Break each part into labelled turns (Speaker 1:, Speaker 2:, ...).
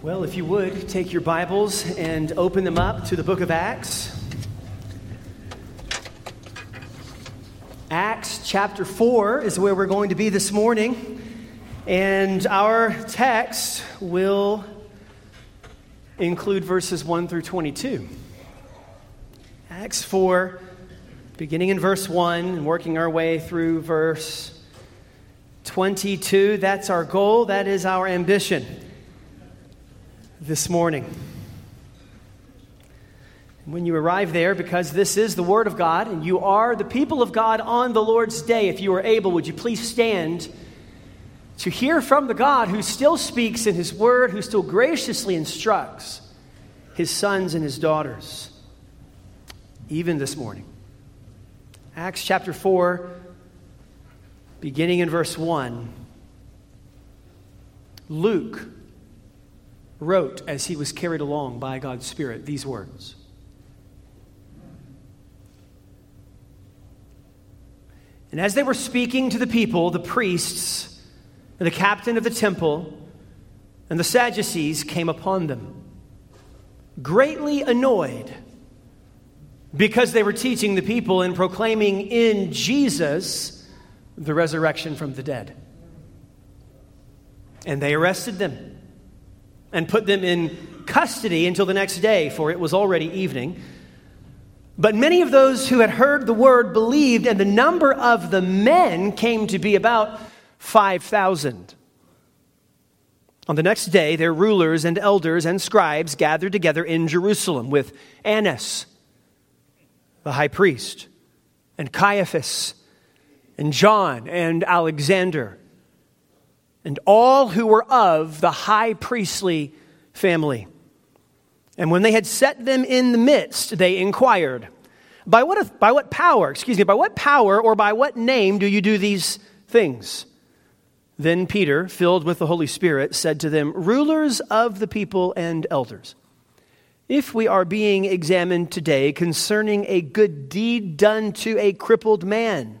Speaker 1: Well, if you would, take your Bibles and open them up to the book of Acts. Acts chapter 4 is where we're going to be this morning, and our text will include verses 1 through 22. Acts 4, beginning in verse 1 and working our way through verse 22. That's our goal, that is our ambition this morning. When you arrive there, because this is the Word of God and you are the people of God on the Lord's day, if you are able, would you please stand to hear from the God who still speaks in His Word, who still graciously instructs His sons and His daughters, even this morning? Acts chapter 4, beginning in verse 1. Luke wrote as he was carried along by God's Spirit these words And as they were speaking to the people, the priests, and the captain of the temple, and the Sadducees came upon them, greatly annoyed because they were teaching the people and proclaiming in Jesus the resurrection from the dead. And they arrested them and put them in custody until the next day, for it was already evening. But many of those who had heard the word believed, and the number of the men came to be about 5,000. On the next day, their rulers and elders and scribes gathered together in Jerusalem with Annas, the high priest, and Caiaphas, and John, and Alexander and all who were of the high priestly family. And when they had set them in the midst, they inquired, by what, by what power, excuse me, by what power or by what name do you do these things? Then Peter, filled with the Holy Spirit, said to them, Rulers of the people and elders, if we are being examined today concerning a good deed done to a crippled man,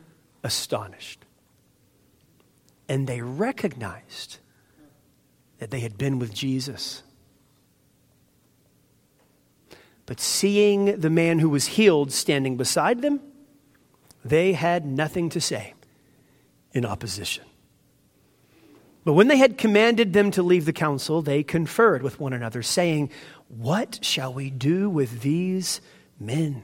Speaker 1: astonished. And they recognized that they had been with Jesus. But seeing the man who was healed standing beside them, they had nothing to say in opposition. But when they had commanded them to leave the council, they conferred with one another, saying, What shall we do with these men?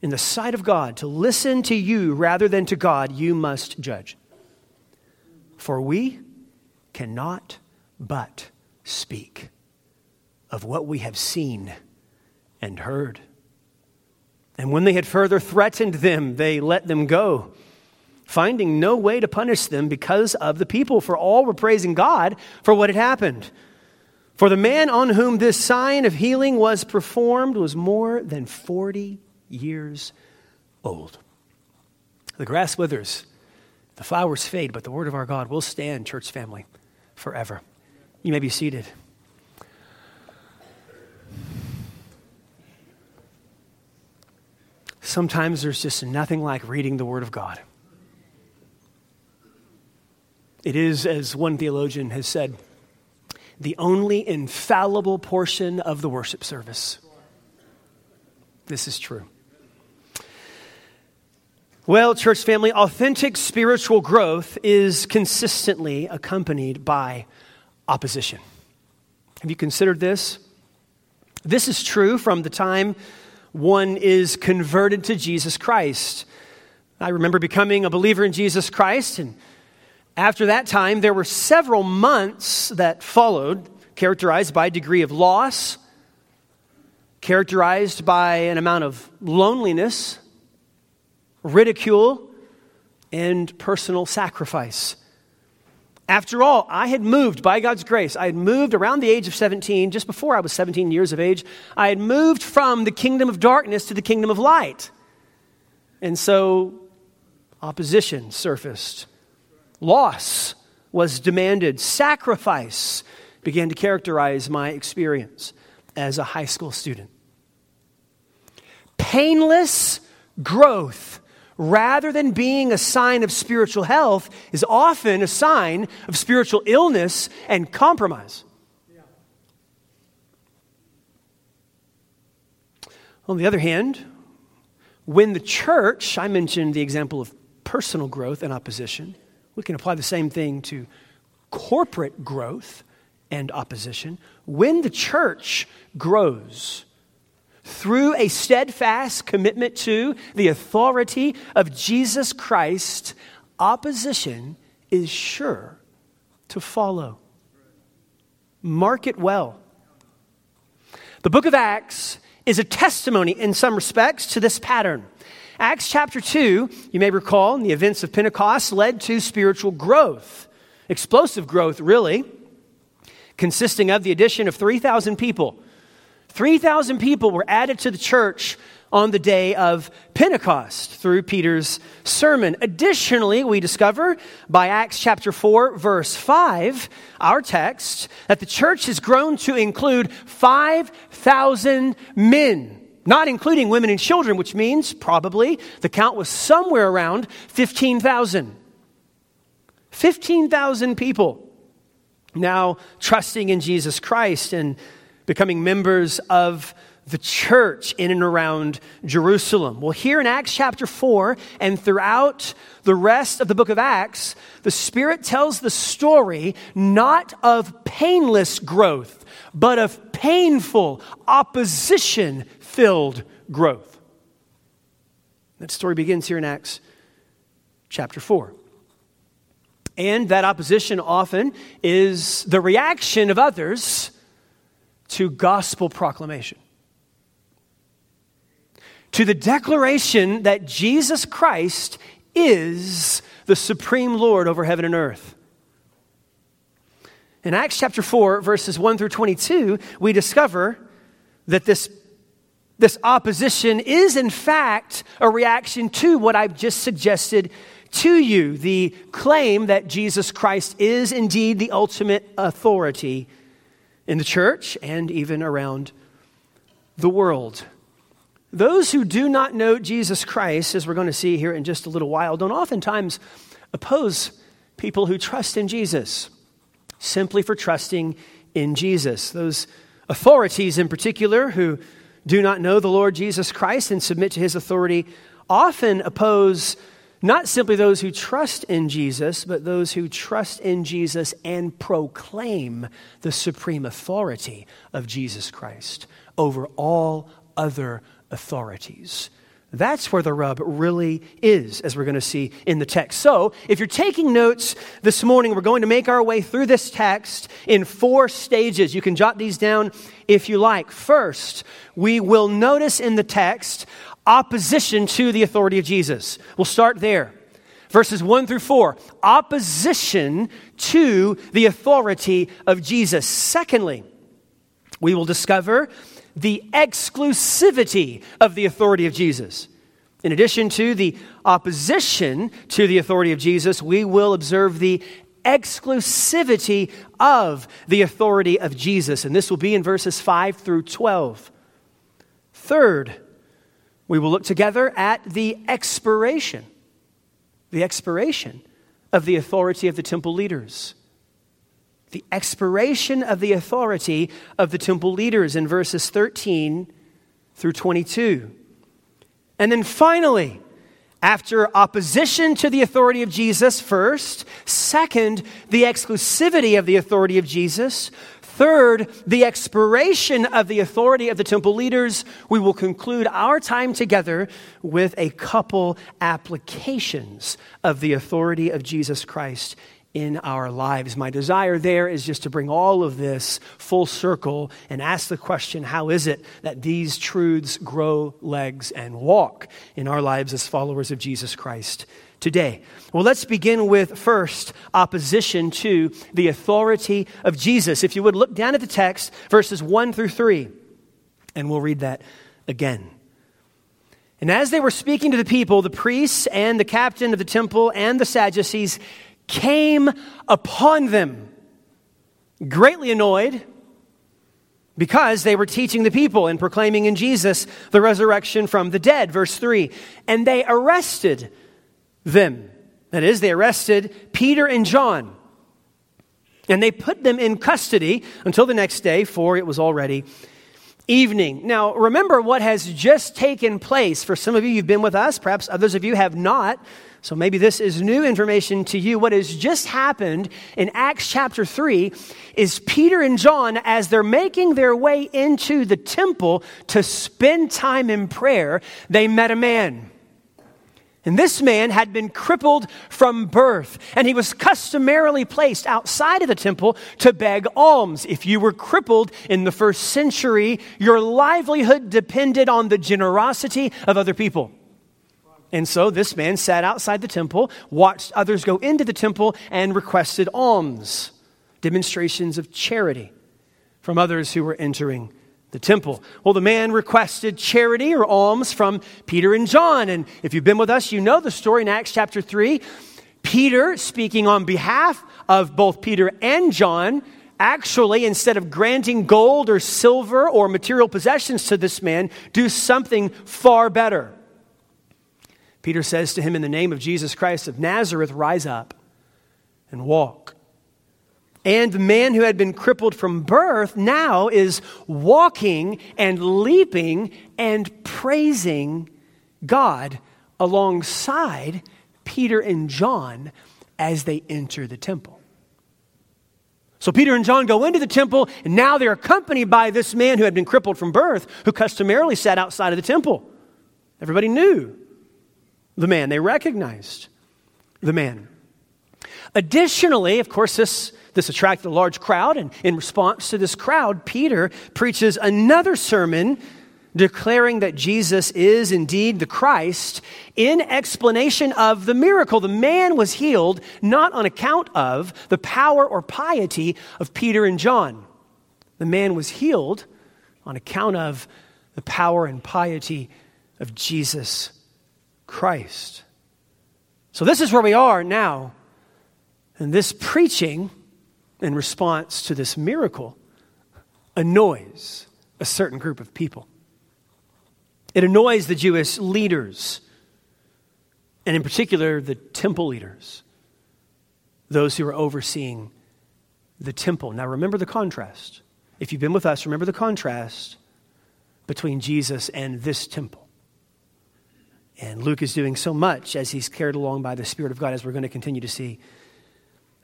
Speaker 1: in the sight of God to listen to you rather than to God, you must judge. For we cannot but speak of what we have seen and heard. And when they had further threatened them, they let them go, finding no way to punish them because of the people, for all were praising God for what had happened. For the man on whom this sign of healing was performed was more than 40 years old. The grass withers, the flowers fade, but the word of our God will stand, church family, forever. You may be seated. sometimes there's just nothing like reading the Word of God. It is, as one theologian has said, the only infallible portion of the worship service. This is true. Well, church family, authentic spiritual growth is consistently accompanied by opposition. Have you considered this? This is true from the time one is converted to Jesus Christ. I remember becoming a believer in Jesus Christ, and after that time, there were several months that followed, characterized by a degree of loss, characterized by an amount of loneliness, ridicule, and personal sacrifice. After all, I had moved by God's grace. I had moved around the age of 17, just before I was 17 years of age. I had moved from the kingdom of darkness to the kingdom of light. And so opposition surfaced Loss was demanded, sacrifice began to characterize my experience as a high school student. Painless growth, rather than being a sign of spiritual health, is often a sign of spiritual illness and compromise. On the other hand, when the church, I mentioned the example of personal growth and opposition, we can apply the same thing to corporate growth and opposition. When the church grows through a steadfast commitment to the authority of Jesus Christ, opposition is sure to follow. Mark it well. The book of Acts is a testimony in some respects to this pattern. Acts chapter 2, you may recall, in the events of Pentecost led to spiritual growth, explosive growth, really, consisting of the addition of 3,000 people. 3,000 people were added to the church on the day of Pentecost through Peter's sermon. Additionally, we discover by Acts chapter 4, verse 5, our text, that the church has grown to include 5,000 men not including women and children, which means probably the count was somewhere around 15,000. 15,000 people now trusting in Jesus Christ and becoming members of the church in and around Jerusalem. Well, here in Acts chapter 4 and throughout the rest of the book of Acts, the Spirit tells the story not of painless growth, but of painful opposition filled growth. That story begins here in Acts chapter 4. And that opposition often is the reaction of others to gospel proclamation. To the declaration that Jesus Christ is the supreme Lord over heaven and earth. In Acts chapter 4, verses 1 through 22, we discover that this this opposition is, in fact, a reaction to what I've just suggested to you the claim that Jesus Christ is indeed the ultimate authority in the church and even around the world. Those who do not know Jesus Christ, as we're going to see here in just a little while, don't oftentimes oppose people who trust in Jesus simply for trusting in Jesus. Those authorities, in particular, who do not know the Lord Jesus Christ and submit to his authority often oppose not simply those who trust in Jesus, but those who trust in Jesus and proclaim the supreme authority of Jesus Christ over all other authorities. That's where the rub really is, as we're going to see in the text. So, if you're taking notes this morning, we're going to make our way through this text in four stages. You can jot these down if you like. First, we will notice in the text opposition to the authority of Jesus. We'll start there. Verses 1 through 4, opposition to the authority of Jesus. Secondly, we will discover the exclusivity of the authority of Jesus. In addition to the opposition to the authority of Jesus, we will observe the exclusivity of the authority of Jesus. And this will be in verses 5 through 12. Third, we will look together at the expiration, the expiration of the authority of the temple leaders. The expiration of the authority of the temple leaders in verses 13 through 22. And then finally, after opposition to the authority of Jesus, first. Second, the exclusivity of the authority of Jesus. Third, the expiration of the authority of the temple leaders. We will conclude our time together with a couple applications of the authority of Jesus Christ in our lives. My desire there is just to bring all of this full circle and ask the question how is it that these truths grow legs and walk in our lives as followers of Jesus Christ? Today. Well, let's begin with first opposition to the authority of Jesus. If you would look down at the text, verses 1 through 3, and we'll read that again. And as they were speaking to the people, the priests and the captain of the temple and the Sadducees came upon them, greatly annoyed because they were teaching the people and proclaiming in Jesus the resurrection from the dead. Verse 3 And they arrested them. That is, they arrested Peter and John. And they put them in custody until the next day, for it was already evening. Now, remember what has just taken place. For some of you, you've been with us, perhaps others of you have not. So maybe this is new information to you. What has just happened in Acts chapter 3 is Peter and John, as they're making their way into the temple to spend time in prayer, they met a man. And this man had been crippled from birth, and he was customarily placed outside of the temple to beg alms. If you were crippled in the first century, your livelihood depended on the generosity of other people. And so this man sat outside the temple, watched others go into the temple, and requested alms, demonstrations of charity from others who were entering the temple. Well, the man requested charity or alms from Peter and John. And if you've been with us, you know the story in Acts chapter 3. Peter, speaking on behalf of both Peter and John, actually, instead of granting gold or silver or material possessions to this man, do something far better. Peter says to him, In the name of Jesus Christ of Nazareth, rise up and walk. And the man who had been crippled from birth now is walking and leaping and praising God alongside Peter and John as they enter the temple. So Peter and John go into the temple, and now they're accompanied by this man who had been crippled from birth, who customarily sat outside of the temple. Everybody knew the man, they recognized the man. Additionally, of course, this, this attracted a large crowd, and in response to this crowd, Peter preaches another sermon declaring that Jesus is indeed the Christ in explanation of the miracle. The man was healed not on account of the power or piety of Peter and John. The man was healed on account of the power and piety of Jesus Christ. So, this is where we are now. And this preaching, in response to this miracle, annoys a certain group of people. It annoys the Jewish leaders, and in particular, the temple leaders, those who are overseeing the temple. Now, remember the contrast. If you've been with us, remember the contrast between Jesus and this temple. And Luke is doing so much as he's carried along by the Spirit of God, as we're going to continue to see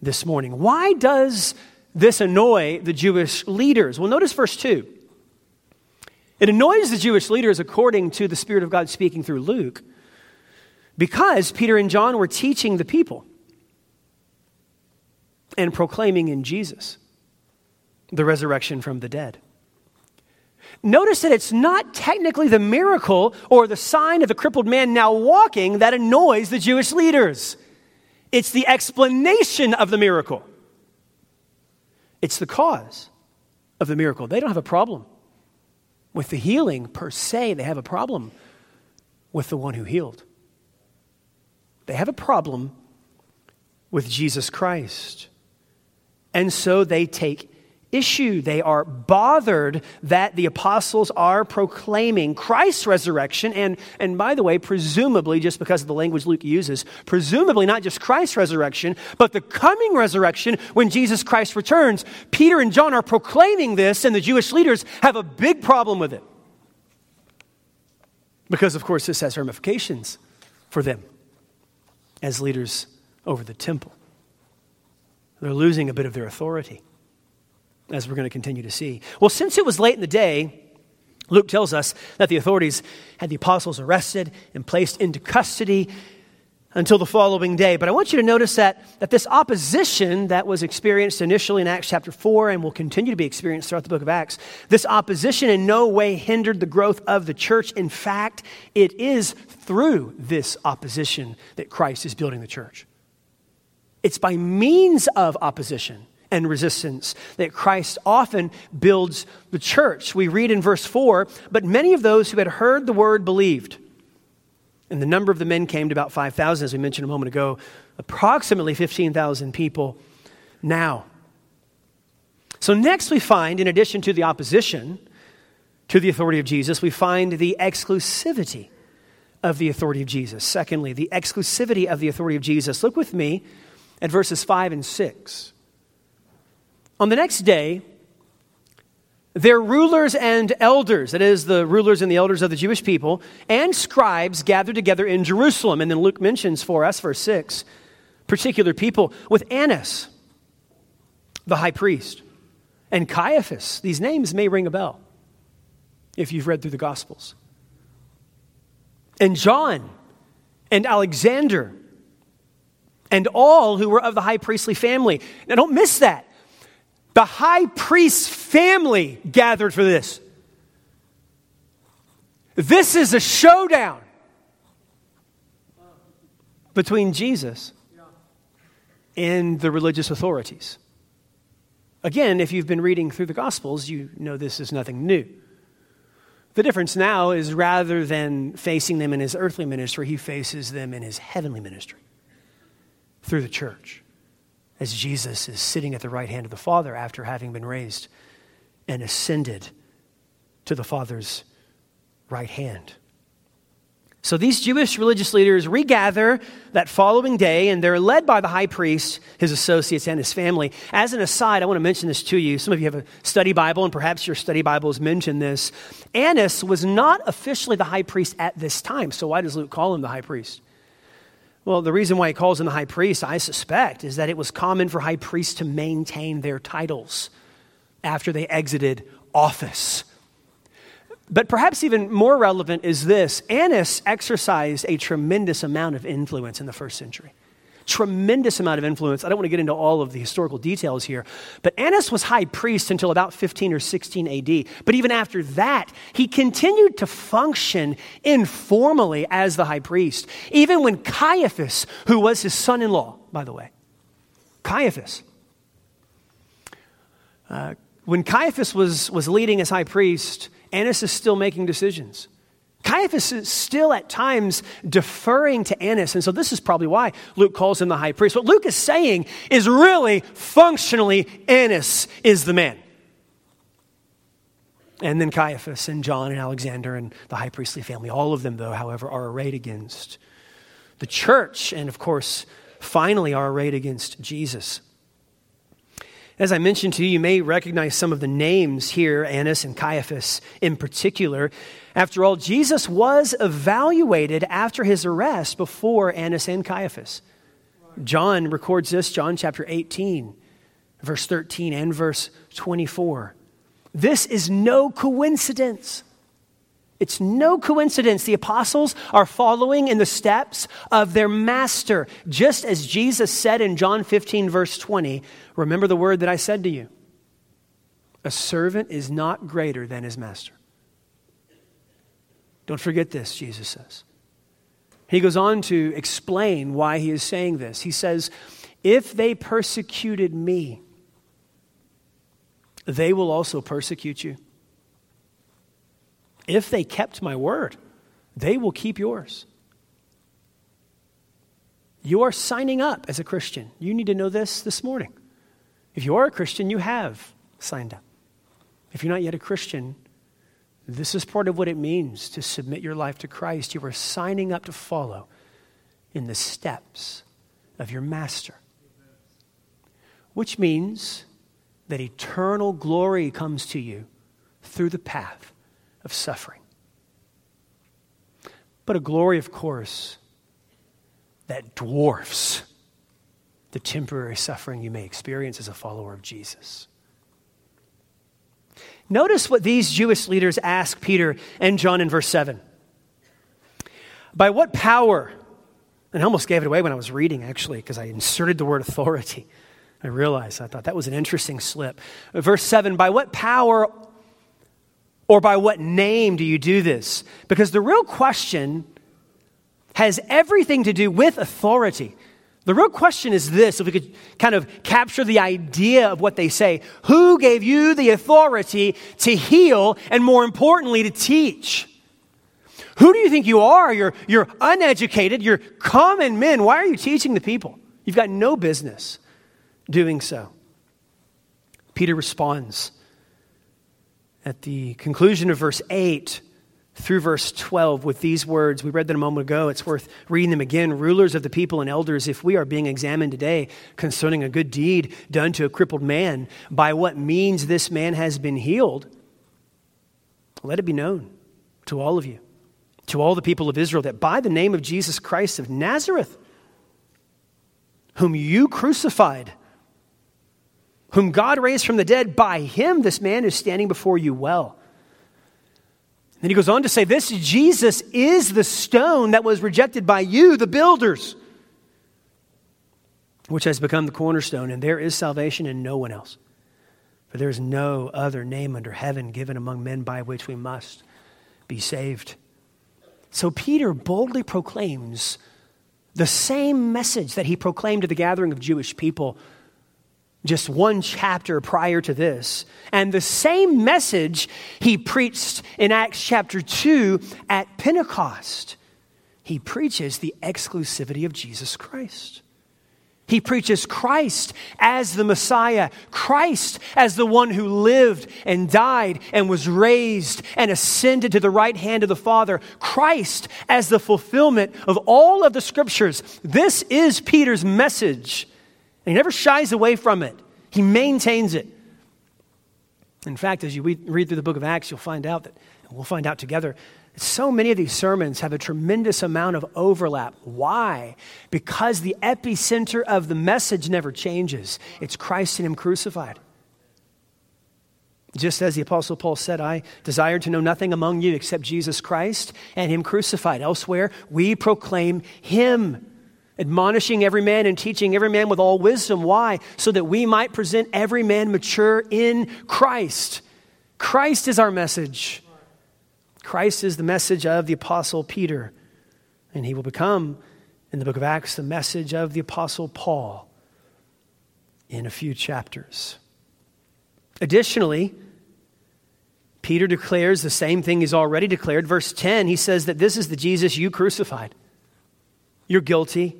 Speaker 1: this morning. Why does this annoy the Jewish leaders? Well, notice verse 2. It annoys the Jewish leaders, according to the Spirit of God speaking through Luke, because Peter and John were teaching the people and proclaiming in Jesus the resurrection from the dead. Notice that it's not technically the miracle or the sign of the crippled man now walking that annoys the Jewish leaders. It's the explanation of the miracle. It's the cause of the miracle. They don't have a problem with the healing per se, they have a problem with the one who healed. They have a problem with Jesus Christ. And so they take issue. They are bothered that the apostles are proclaiming Christ's resurrection, and, and by the way, presumably, just because of the language Luke uses, presumably not just Christ's resurrection, but the coming resurrection when Jesus Christ returns. Peter and John are proclaiming this, and the Jewish leaders have a big problem with it. Because, of course, this has ramifications for them as leaders over the temple. They're losing a bit of their authority as we're going to continue to see. Well, since it was late in the day, Luke tells us that the authorities had the apostles arrested and placed into custody until the following day. But I want you to notice that, that this opposition that was experienced initially in Acts chapter 4 and will continue to be experienced throughout the book of Acts, this opposition in no way hindered the growth of the church. In fact, it is through this opposition that Christ is building the church. It's by means of opposition and resistance that Christ often builds the church. We read in verse 4 But many of those who had heard the word believed. And the number of the men came to about 5,000, as we mentioned a moment ago, approximately 15,000 people now. So, next we find, in addition to the opposition to the authority of Jesus, we find the exclusivity of the authority of Jesus. Secondly, the exclusivity of the authority of Jesus. Look with me at verses 5 and 6. On the next day, their rulers and elders, that is, the rulers and the elders of the Jewish people, and scribes gathered together in Jerusalem. And then Luke mentions for us, verse 6, particular people with Annas, the high priest, and Caiaphas. These names may ring a bell if you've read through the Gospels. And John, and Alexander, and all who were of the high priestly family. Now, don't miss that. The high priest's family gathered for this. This is a showdown between Jesus and the religious authorities. Again, if you've been reading through the Gospels, you know this is nothing new. The difference now is rather than facing them in his earthly ministry, he faces them in his heavenly ministry through the church as Jesus is sitting at the right hand of the Father after having been raised and ascended to the Father's right hand. So these Jewish religious leaders regather that following day, and they're led by the high priest, his associates, and his family. As an aside, I want to mention this to you. Some of you have a study Bible, and perhaps your study Bible has mentioned this. Annas was not officially the high priest at this time. So why does Luke call him the high priest? Well, the reason why he calls him the high priest, I suspect, is that it was common for high priests to maintain their titles after they exited office. But perhaps even more relevant is this Annas exercised a tremendous amount of influence in the first century tremendous amount of influence. I don't want to get into all of the historical details here, but Annas was high priest until about 15 or 16 AD. But even after that, he continued to function informally as the high priest, even when Caiaphas, who was his son in law, by the way, Caiaphas, uh, when Caiaphas was, was leading as high priest, Annas is still making decisions. Caiaphas is still at times deferring to Annas. And so this is probably why Luke calls him the high priest. What Luke is saying is really functionally Annas is the man. And then Caiaphas and John and Alexander and the high priestly family, all of them, though, however, are arrayed against the church. And of course, finally, are arrayed against Jesus. As I mentioned to you, you may recognize some of the names here, Annas and Caiaphas in particular. After all, Jesus was evaluated after his arrest before Annas and Caiaphas. John records this, John chapter 18, verse 13 and verse 24. This is no coincidence. It's no coincidence the apostles are following in the steps of their master, just as Jesus said in John 15, verse 20. Remember the word that I said to you a servant is not greater than his master. Don't forget this, Jesus says. He goes on to explain why he is saying this. He says, If they persecuted me, they will also persecute you. If they kept my word, they will keep yours. You are signing up as a Christian. You need to know this this morning. If you are a Christian, you have signed up. If you're not yet a Christian, this is part of what it means to submit your life to Christ. You are signing up to follow in the steps of your master, which means that eternal glory comes to you through the path of suffering. But a glory, of course, that dwarfs the temporary suffering you may experience as a follower of Jesus. Notice what these Jewish leaders ask Peter and John in verse 7. By what power, and I almost gave it away when I was reading actually, because I inserted the word authority. I realized, I thought that was an interesting slip. Verse 7 By what power or by what name do you do this? Because the real question has everything to do with authority. The real question is this if we could kind of capture the idea of what they say Who gave you the authority to heal and, more importantly, to teach? Who do you think you are? You're, you're uneducated, you're common men. Why are you teaching the people? You've got no business doing so. Peter responds at the conclusion of verse 8 through verse 12 with these words. We read them a moment ago. It's worth reading them again. Rulers of the people and elders, if we are being examined today concerning a good deed done to a crippled man, by what means this man has been healed, let it be known to all of you, to all the people of Israel, that by the name of Jesus Christ of Nazareth, whom you crucified, whom God raised from the dead, by him this man is standing before you well. Then he goes on to say, This Jesus is the stone that was rejected by you, the builders, which has become the cornerstone, and there is salvation in no one else. For there is no other name under heaven given among men by which we must be saved. So Peter boldly proclaims the same message that he proclaimed to the gathering of Jewish people just one chapter prior to this. And the same message he preached in Acts chapter 2 at Pentecost. He preaches the exclusivity of Jesus Christ. He preaches Christ as the Messiah, Christ as the one who lived and died and was raised and ascended to the right hand of the Father, Christ as the fulfillment of all of the scriptures. This is Peter's message. And he never shies away from it, he maintains it. In fact, as you read through the book of Acts, you'll find out that, we'll find out together, so many of these sermons have a tremendous amount of overlap. Why? Because the epicenter of the message never changes. It's Christ and Him crucified. Just as the Apostle Paul said, I desire to know nothing among you except Jesus Christ and Him crucified. Elsewhere, we proclaim Him admonishing every man and teaching every man with all wisdom. Why? So that we might present every man mature in Christ. Christ is our message. Christ is the message of the Apostle Peter, and he will become, in the book of Acts, the message of the Apostle Paul in a few chapters. Additionally, Peter declares the same thing he's already declared. Verse 10, he says that this is the Jesus you crucified. You're guilty.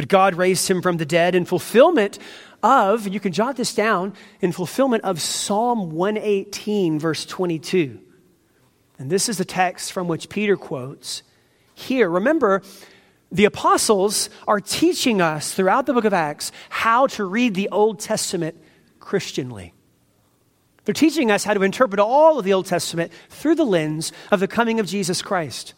Speaker 1: But God raised him from the dead in fulfillment of, you can jot this down, in fulfillment of Psalm 118, verse 22. And this is the text from which Peter quotes here. Remember, the apostles are teaching us throughout the book of Acts how to read the Old Testament Christianly. They're teaching us how to interpret all of the Old Testament through the lens of the coming of Jesus Christ.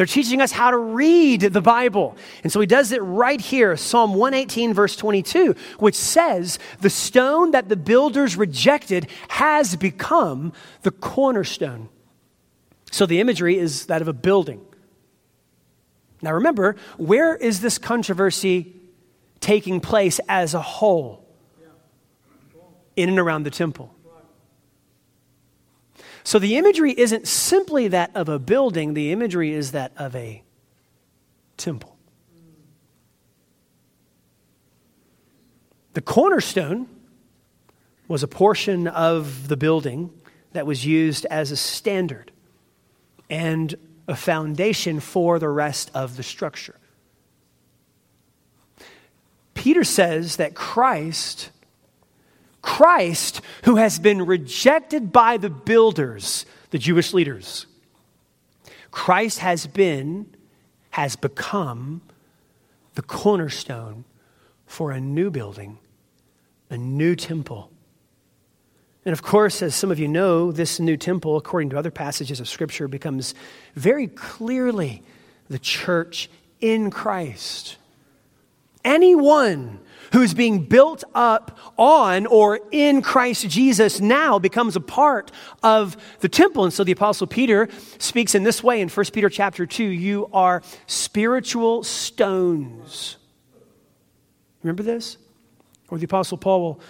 Speaker 1: They're teaching us how to read the Bible. And so he does it right here, Psalm 118, verse 22, which says, The stone that the builders rejected has become the cornerstone. So the imagery is that of a building. Now remember, where is this controversy taking place as a whole? In and around the temple. So the imagery isn't simply that of a building, the imagery is that of a temple. The cornerstone was a portion of the building that was used as a standard and a foundation for the rest of the structure. Peter says that Christ Christ, who has been rejected by the builders, the Jewish leaders. Christ has been, has become the cornerstone for a new building, a new temple. And of course, as some of you know, this new temple, according to other passages of Scripture, becomes very clearly the church in Christ. Anyone who's being built up on or in Christ Jesus now becomes a part of the temple. And so the apostle Peter speaks in this way in 1 Peter chapter 2, you are spiritual stones. Remember this? Or the apostle Paul will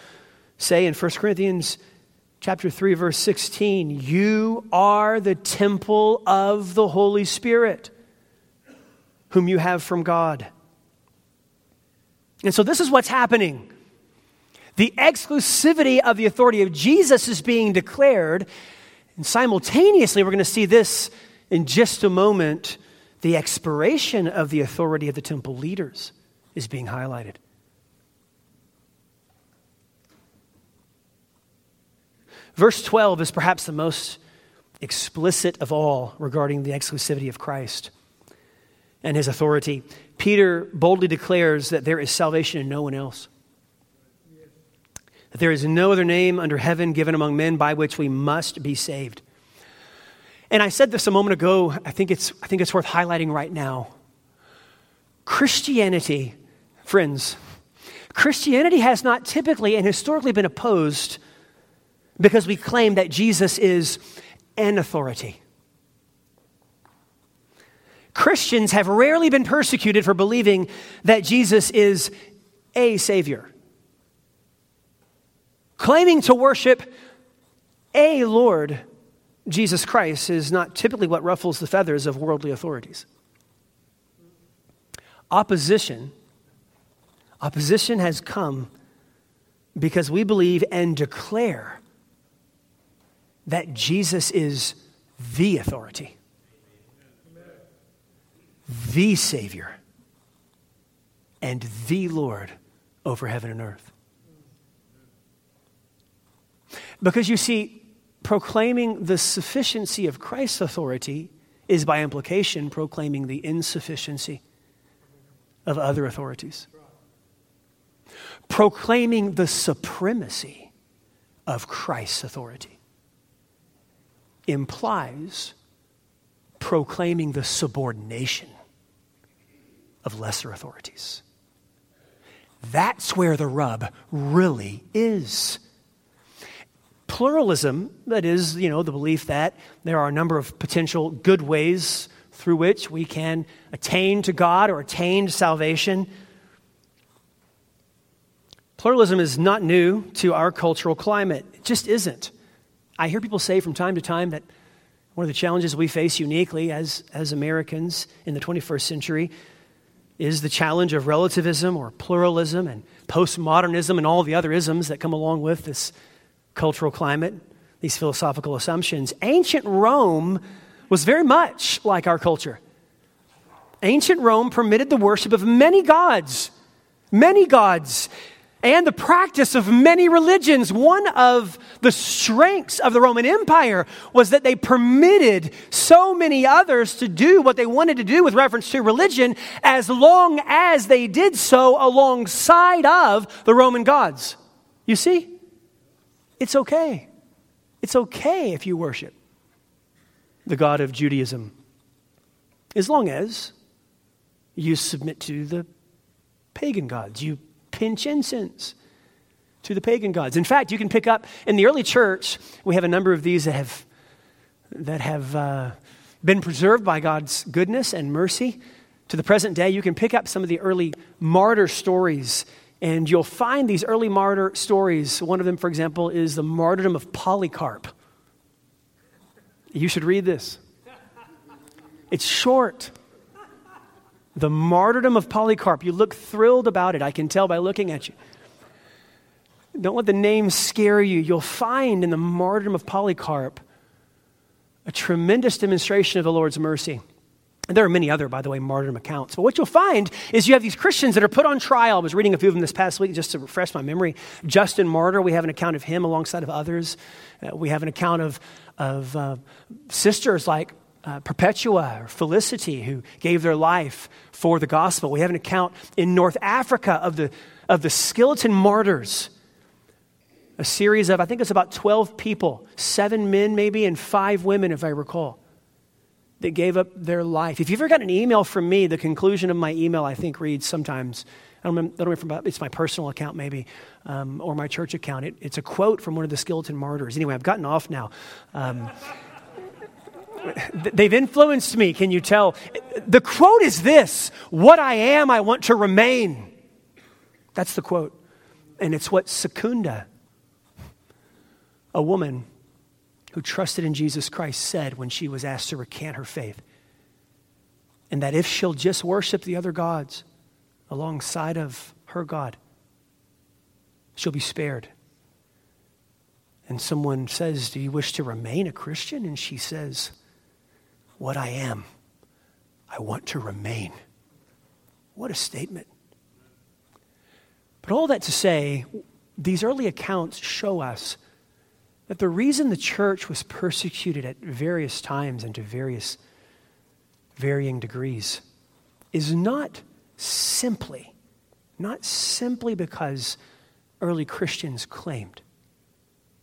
Speaker 1: say in 1 Corinthians chapter 3 verse 16, you are the temple of the Holy Spirit whom you have from God. And so this is what's happening. The exclusivity of the authority of Jesus is being declared. And simultaneously, we're going to see this in just a moment. The expiration of the authority of the temple leaders is being highlighted. Verse 12 is perhaps the most explicit of all regarding the exclusivity of Christ and his authority. Peter boldly declares that there is salvation in no one else. That there is no other name under heaven given among men by which we must be saved. And I said this a moment ago, I think it's, I think it's worth highlighting right now. Christianity, friends, Christianity has not typically and historically been opposed because we claim that Jesus is an authority. Christians have rarely been persecuted for believing that Jesus is a Savior. Claiming to worship a Lord, Jesus Christ, is not typically what ruffles the feathers of worldly authorities. Opposition, opposition has come because we believe and declare that Jesus is the authority the Savior and the Lord over heaven and earth. Because you see, proclaiming the sufficiency of Christ's authority is by implication proclaiming the insufficiency of other authorities. Proclaiming the supremacy of Christ's authority implies proclaiming the subordination of lesser authorities. That's where the rub really is. Pluralism, that is, you know, the belief that there are a number of potential good ways through which we can attain to God or attain to salvation. Pluralism is not new to our cultural climate. It just isn't. I hear people say from time to time that one of the challenges we face uniquely as, as Americans in the 21st century is the challenge of relativism or pluralism and postmodernism and all the other isms that come along with this cultural climate, these philosophical assumptions. Ancient Rome was very much like our culture. Ancient Rome permitted the worship of many gods, many gods and the practice of many religions. One of the strengths of the Roman Empire was that they permitted so many others to do what they wanted to do with reference to religion as long as they did so alongside of the Roman gods. You see? It's okay. It's okay if you worship the God of Judaism as long as you submit to the pagan gods. You pinch incense to the pagan gods. In fact, you can pick up in the early church, we have a number of these that have, that have uh, been preserved by God's goodness and mercy. To the present day, you can pick up some of the early martyr stories, and you'll find these early martyr stories. One of them, for example, is the martyrdom of Polycarp. You should read this. It's short. The martyrdom of Polycarp. You look thrilled about it. I can tell by looking at you. Don't let the name scare you. You'll find in the martyrdom of Polycarp a tremendous demonstration of the Lord's mercy. And there are many other, by the way, martyrdom accounts. But what you'll find is you have these Christians that are put on trial. I was reading a few of them this past week just to refresh my memory. Justin Martyr, we have an account of him alongside of others. Uh, we have an account of, of uh, sisters like uh, Perpetua or Felicity who gave their life for the gospel. We have an account in North Africa of the, of the Scillitan martyrs. A series of, I think it's about 12 people, seven men maybe, and five women, if I recall that gave up their life. If you've ever got an email from me, the conclusion of my email, I think, reads sometimes, I don't remember, I don't remember it's my personal account maybe, um, or my church account. It, it's a quote from one of the Scillitan martyrs. Anyway, I've gotten off now. Um, they've influenced me, can you tell? The quote is this What I am, I want to remain. That's the quote. And it's what Secunda, a woman who trusted in Jesus Christ said when she was asked to recant her faith. And that if she'll just worship the other gods alongside of her God, she'll be spared. And someone says, Do you wish to remain a Christian? And she says, What I am, I want to remain. What a statement. But all that to say, these early accounts show us that the reason the church was persecuted at various times and to various varying degrees is not simply, not simply because early Christians claimed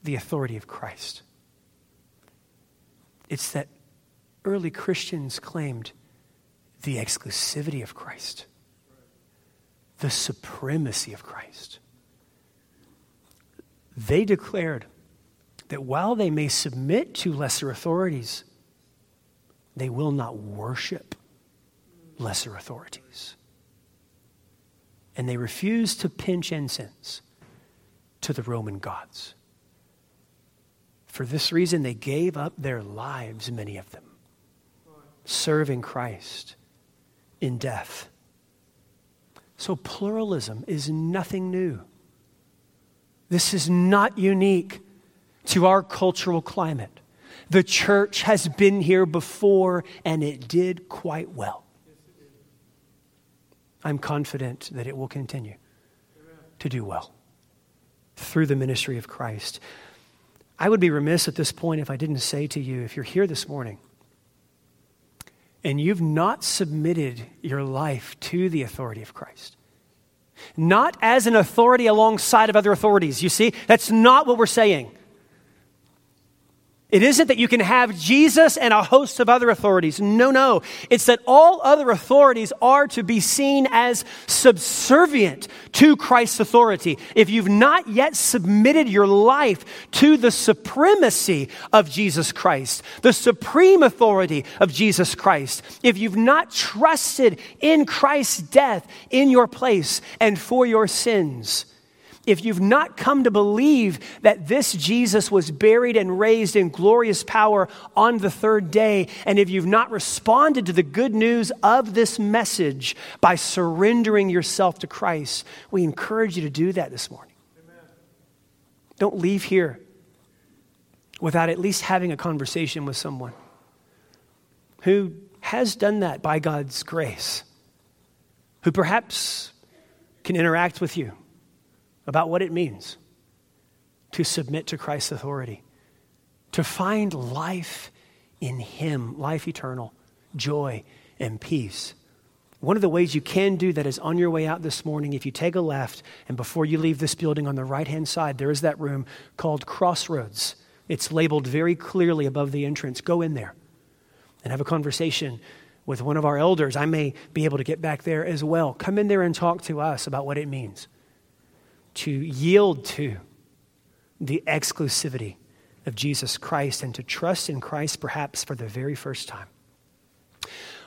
Speaker 1: the authority of Christ. It's that early Christians claimed the exclusivity of Christ, the supremacy of Christ. They declared that while they may submit to lesser authorities, they will not worship lesser authorities. And they refuse to pinch incense to the Roman gods. For this reason, they gave up their lives, many of them, serving Christ in death. So, pluralism is nothing new. This is not unique to our cultural climate. The church has been here before and it did quite well. I'm confident that it will continue to do well through the ministry of Christ. I would be remiss at this point if I didn't say to you, if you're here this morning and you've not submitted your life to the authority of Christ, not as an authority alongside of other authorities, you see, that's not what we're saying. It isn't that you can have Jesus and a host of other authorities. No, no. It's that all other authorities are to be seen as subservient to Christ's authority. If you've not yet submitted your life to the supremacy of Jesus Christ, the supreme authority of Jesus Christ, if you've not trusted in Christ's death in your place and for your sins, if you've not come to believe that this Jesus was buried and raised in glorious power on the third day, and if you've not responded to the good news of this message by surrendering yourself to Christ, we encourage you to do that this morning. Amen. Don't leave here without at least having a conversation with someone who has done that by God's grace, who perhaps can interact with you about what it means to submit to Christ's authority, to find life in Him, life eternal, joy, and peace. One of the ways you can do that is on your way out this morning. If you take a left, and before you leave this building on the right hand side, there is that room called Crossroads. It's labeled very clearly above the entrance. Go in there and have a conversation with one of our elders. I may be able to get back there as well. Come in there and talk to us about what it means to yield to the exclusivity of Jesus Christ and to trust in Christ perhaps for the very first time?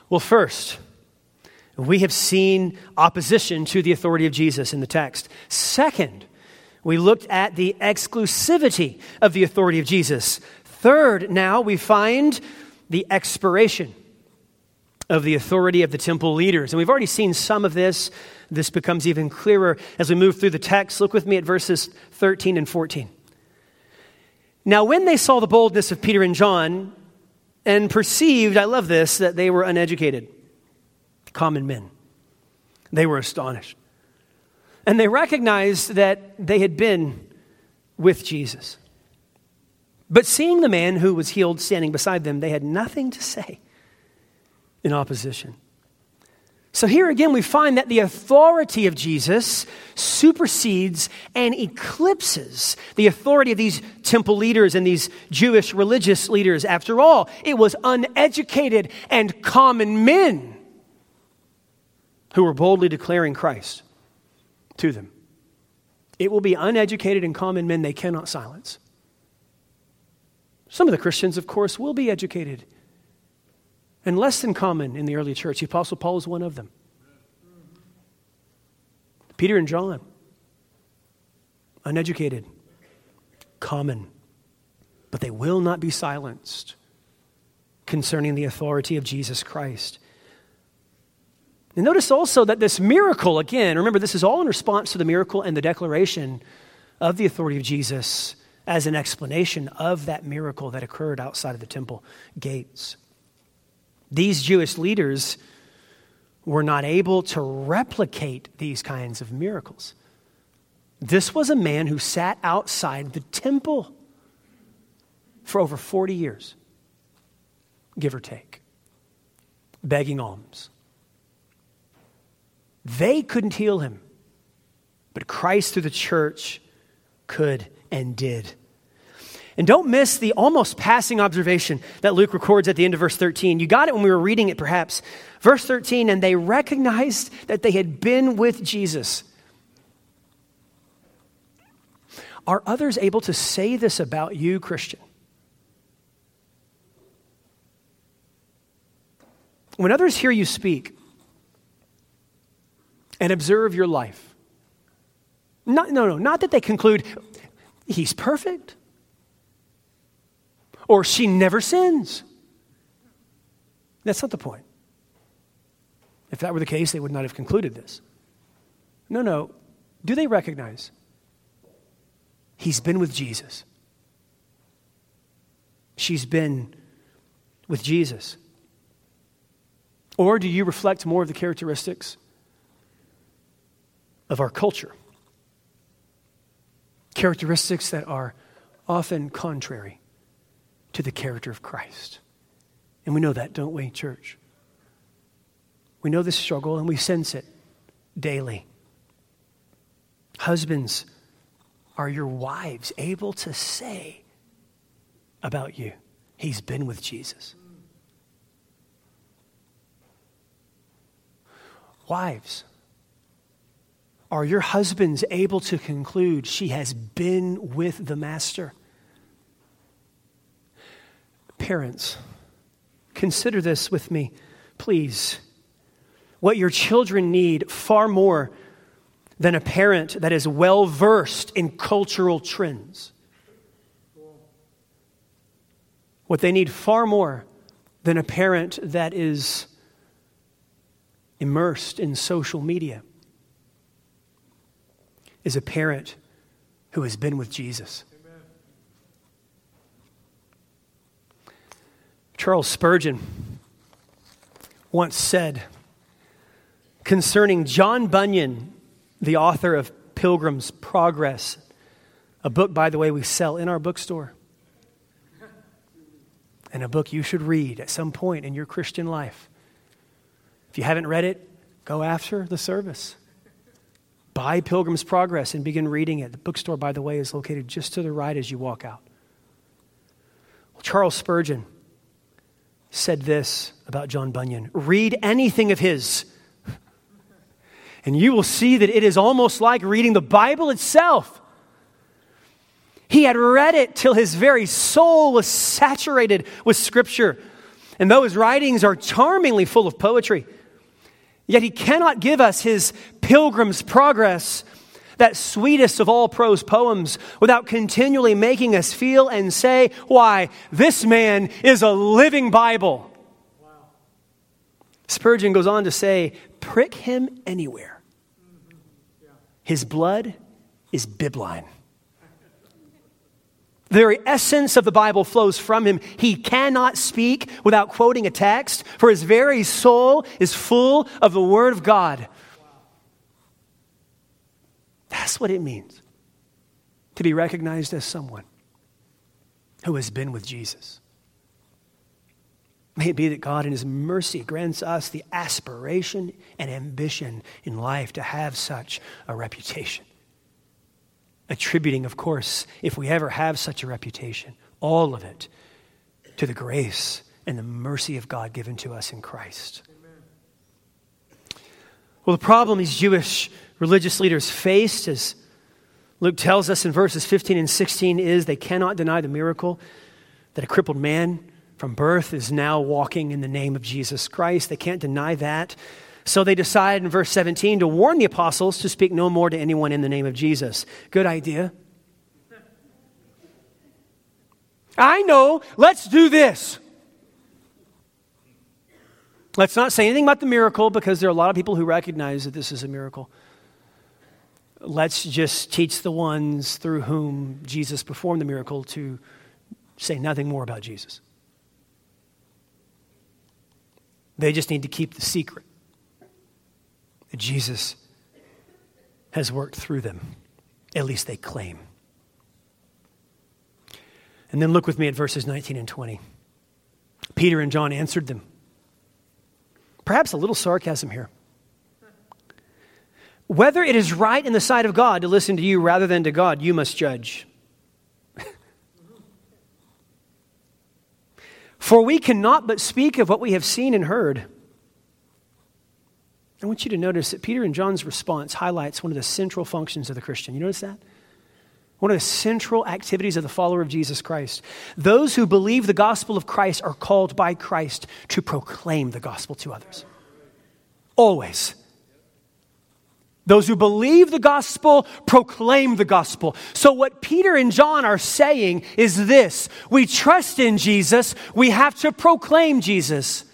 Speaker 1: Well, first, we have seen opposition to the authority of Jesus in the text. Second, we looked at the exclusivity of the authority of Jesus. Third, now we find the expiration of the authority of the temple leaders. And we've already seen some of this this becomes even clearer as we move through the text. Look with me at verses 13 and 14. Now, when they saw the boldness of Peter and John, and perceived, I love this, that they were uneducated, common men. They were astonished. And they recognized that they had been with Jesus. But seeing the man who was healed standing beside them, they had nothing to say in opposition. So here again, we find that the authority of Jesus supersedes and eclipses the authority of these temple leaders and these Jewish religious leaders. After all, it was uneducated and common men who were boldly declaring Christ to them. It will be uneducated and common men they cannot silence. Some of the Christians, of course, will be educated and less than common in the early church. The Apostle Paul is one of them. Peter and John, uneducated, common, but they will not be silenced concerning the authority of Jesus Christ. And notice also that this miracle, again, remember, this is all in response to the miracle and the declaration of the authority of Jesus as an explanation of that miracle that occurred outside of the temple gates. These Jewish leaders were not able to replicate these kinds of miracles. This was a man who sat outside the temple for over 40 years, give or take, begging alms. They couldn't heal him, but Christ through the church could and did. And don't miss the almost passing observation that Luke records at the end of verse 13. You got it when we were reading it, perhaps. Verse 13, and they recognized that they had been with Jesus. Are others able to say this about you, Christian? When others hear you speak, and observe your life. Not, no, no, not that they conclude he's perfect or she never sins. That's not the point. If that were the case, they would not have concluded this. No, no. Do they recognize he's been with Jesus? She's been with Jesus. Or do you reflect more of the characteristics of our culture. Characteristics that are often contrary to the character of Christ. And we know that, don't we, church? We know this struggle and we sense it daily. Husbands, are your wives able to say about you, He's been with Jesus? Wives, are your husbands able to conclude she has been with the master? Parents, consider this with me, please. What your children need far more than a parent that is well versed in cultural trends. What they need far more than a parent that is immersed in social media is a parent who has been with Jesus. Charles Spurgeon once said concerning John Bunyan, the author of Pilgrim's Progress, a book, by the way, we sell in our bookstore, and a book you should read at some point in your Christian life. If you haven't read it, go after the service. Buy Pilgrim's Progress and begin reading it. The bookstore, by the way, is located just to the right as you walk out. Well, Charles Spurgeon said this about John Bunyan read anything of his, and you will see that it is almost like reading the Bible itself. He had read it till his very soul was saturated with Scripture. And those writings are charmingly full of poetry. Yet he cannot give us his pilgrim's progress, that sweetest of all prose poems, without continually making us feel and say, Why, this man is a living Bible. Wow. Spurgeon goes on to say, Prick him anywhere. His blood is bibline. The very essence of the Bible flows from him. He cannot speak without quoting a text, for his very soul is full of the Word of God. That's what it means to be recognized as someone who has been with Jesus. May it be that God, in His mercy, grants us the aspiration and ambition in life to have such a reputation. Attributing, of course, if we ever have such a reputation, all of it to the grace and the mercy of God given to us in Christ. Amen. Well, the problem these Jewish religious leaders faced, as Luke tells us in verses 15 and 16, is they cannot deny the miracle that a crippled man from birth is now walking in the name of Jesus Christ. They can't deny that. So they decide in verse 17 to warn the apostles to speak no more to anyone in the name of Jesus. Good idea. I know, let's do this. Let's not say anything about the miracle because there are a lot of people who recognize that this is a miracle. Let's just teach the ones through whom Jesus performed the miracle to say nothing more about Jesus. They just need to keep the secret that Jesus has worked through them. At least they claim. And then look with me at verses 19 and 20. Peter and John answered them. Perhaps a little sarcasm here. Whether it is right in the sight of God to listen to you rather than to God, you must judge. For we cannot but speak of what we have seen and heard. I want you to notice that Peter and John's response highlights one of the central functions of the Christian. You notice that? One of the central activities of the follower of Jesus Christ. Those who believe the gospel of Christ are called by Christ to proclaim the gospel to others. Always. Those who believe the gospel proclaim the gospel. So, what Peter and John are saying is this we trust in Jesus, we have to proclaim Jesus.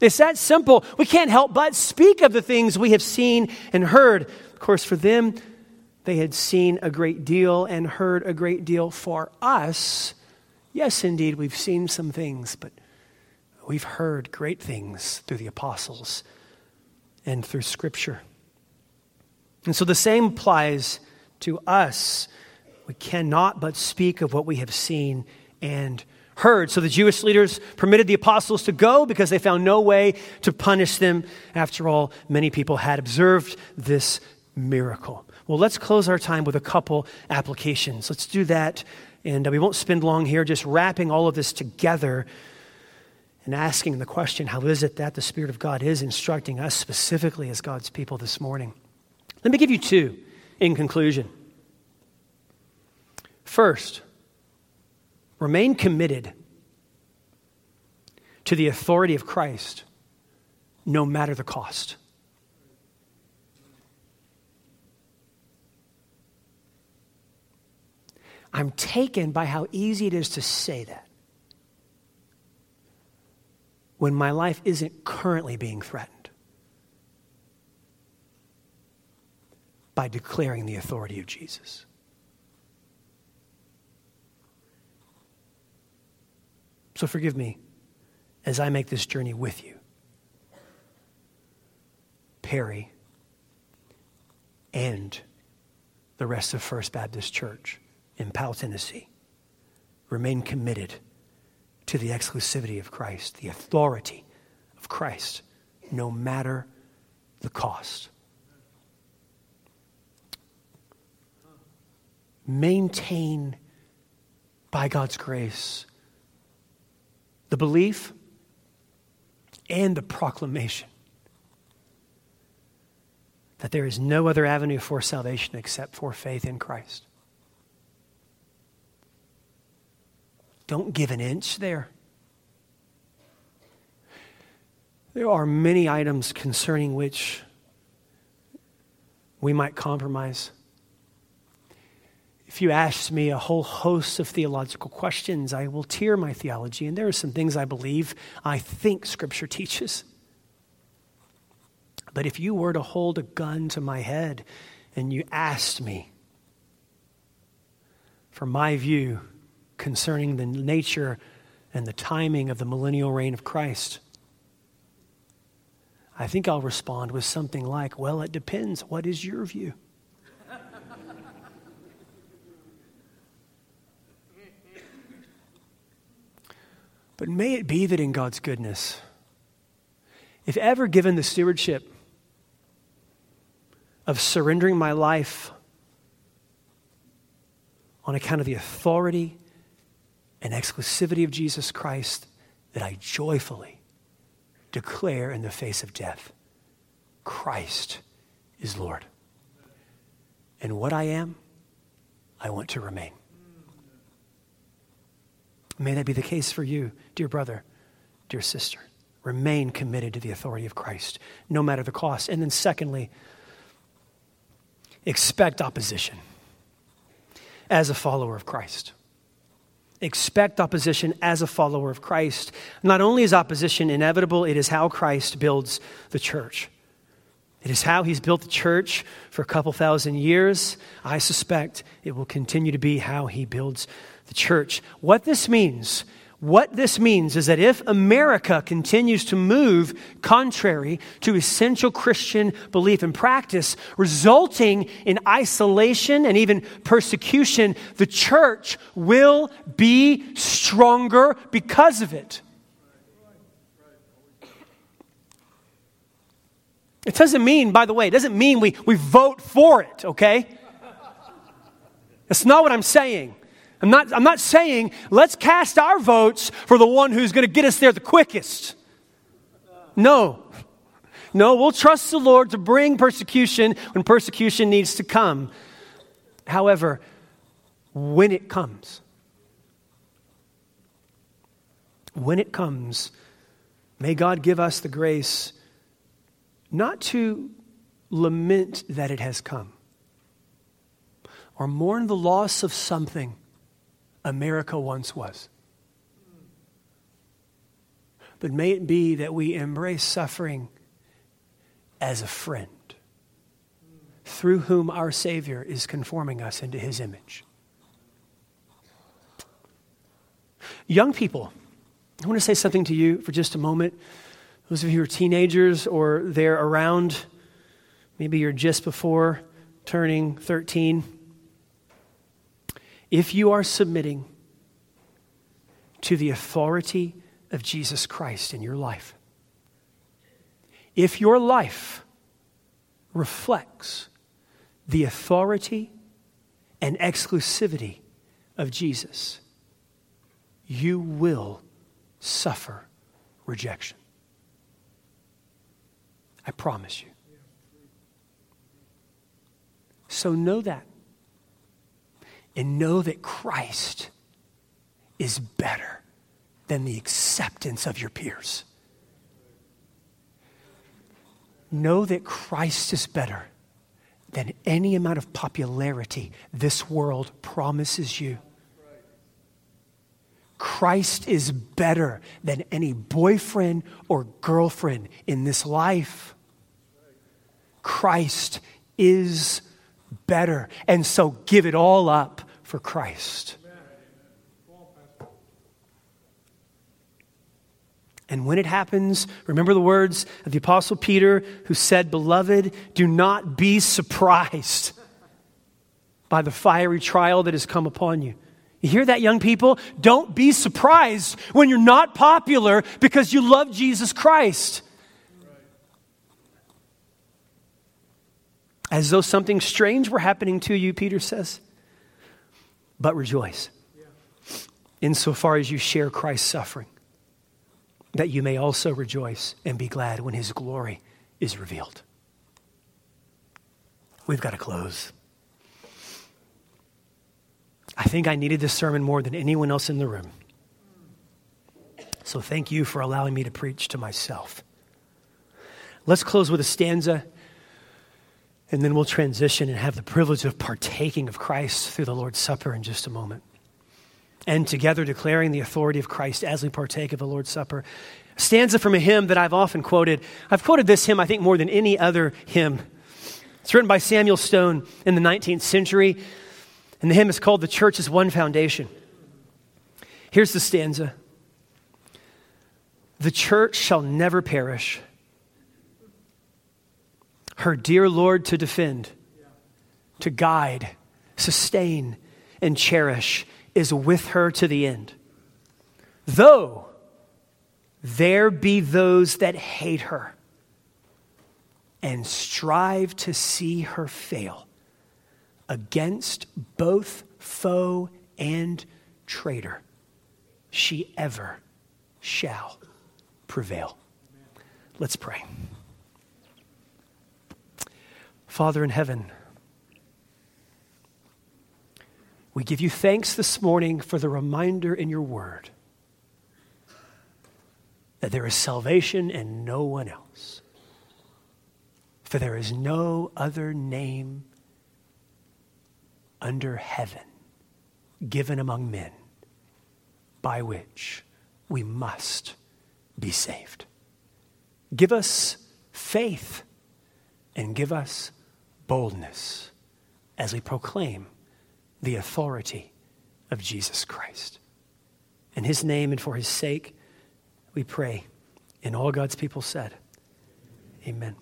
Speaker 1: It's that simple. We can't help but speak of the things we have seen and heard. Of course, for them, they had seen a great deal and heard a great deal. For us, yes, indeed, we've seen some things, but we've heard great things through the apostles and through Scripture. And so the same applies to us. We cannot but speak of what we have seen and heard. So the Jewish leaders permitted the apostles to go because they found no way to punish them. After all, many people had observed this miracle. Well, let's close our time with a couple applications. Let's do that. And uh, we won't spend long here just wrapping all of this together and asking the question how is it that the Spirit of God is instructing us specifically as God's people this morning? Let me give you two in conclusion. First, remain committed to the authority of Christ no matter the cost. I'm taken by how easy it is to say that when my life isn't currently being threatened. By declaring the authority of Jesus. So forgive me as I make this journey with you. Perry and the rest of First Baptist Church in Powell, Tennessee remain committed to the exclusivity of Christ, the authority of Christ, no matter the cost. Maintain by God's grace the belief and the proclamation that there is no other avenue for salvation except for faith in Christ. Don't give an inch there. There are many items concerning which we might compromise. If you ask me a whole host of theological questions, I will tear my theology, and there are some things I believe I think Scripture teaches. But if you were to hold a gun to my head and you asked me for my view concerning the nature and the timing of the millennial reign of Christ? I think I'll respond with something like, Well, it depends. What is your view? But may it be that in God's goodness, if ever given the stewardship of surrendering my life on account of the authority and exclusivity of Jesus Christ, that I joyfully declare in the face of death Christ is Lord. And what I am, I want to remain. May that be the case for you, dear brother, dear sister. Remain committed to the authority of Christ, no matter the cost. And then, secondly, expect opposition as a follower of Christ. Expect opposition as a follower of Christ. Not only is opposition inevitable, it is how Christ builds the church. It is how he's built the church for a couple thousand years. I suspect it will continue to be how he builds the church. What this means what this means is that if America continues to move contrary to essential Christian belief and practice, resulting in isolation and even persecution, the church will be stronger because of it. It doesn't mean, by the way, it doesn't mean we, we vote for it, okay? That's not what I'm saying. I'm not, I'm not saying let's cast our votes for the one who's going to get us there the quickest. No. No, we'll trust the Lord to bring persecution when persecution needs to come. However, when it comes, when it comes, may God give us the grace not to lament that it has come or mourn the loss of something America once was. But may it be that we embrace suffering as a friend through whom our Savior is conforming us into his image. Young people, I want to say something to you for just a moment. Those of you who are teenagers or they're around, maybe you're just before turning 13 if you are submitting to the authority of Jesus Christ in your life, if your life reflects the authority and exclusivity of Jesus, you will suffer rejection. I promise you. So know that and know that Christ is better than the acceptance of your peers. Know that Christ is better than any amount of popularity this world promises you. Christ is better than any boyfriend or girlfriend in this life. Christ is better. And so give it all up for Christ. And when it happens, remember the words of the Apostle Peter who said, Beloved, do not be surprised by the fiery trial that has come upon you. You hear that, young people? Don't be surprised when you're not popular because you love Jesus Christ. As though something strange were happening to you, Peter says but rejoice insofar as you share Christ's suffering, that you may also rejoice and be glad when his glory is revealed. We've got to close. I think I needed this sermon more than anyone else in the room. So thank you for allowing me to preach to myself. Let's close with a stanza. And then we'll transition and have the privilege of partaking of Christ through the Lord's Supper in just a moment. And together declaring the authority of Christ as we partake of the Lord's Supper. Stanza from a hymn that I've often quoted. I've quoted this hymn, I think, more than any other hymn. It's written by Samuel Stone in the 19th century. And the hymn is called The Church is One Foundation. Here's the stanza The church shall never perish, her dear Lord to defend, to guide, sustain, and cherish is with her to the end. Though there be those that hate her and strive to see her fail against both foe and traitor, she ever shall prevail. Let's pray. Father in heaven, we give you thanks this morning for the reminder in your word that there is salvation in no one else. For there is no other name under heaven given among men by which we must be saved. Give us faith and give us boldness as we proclaim the authority of Jesus Christ. In his name and for his sake, we pray. And all God's people said, Amen.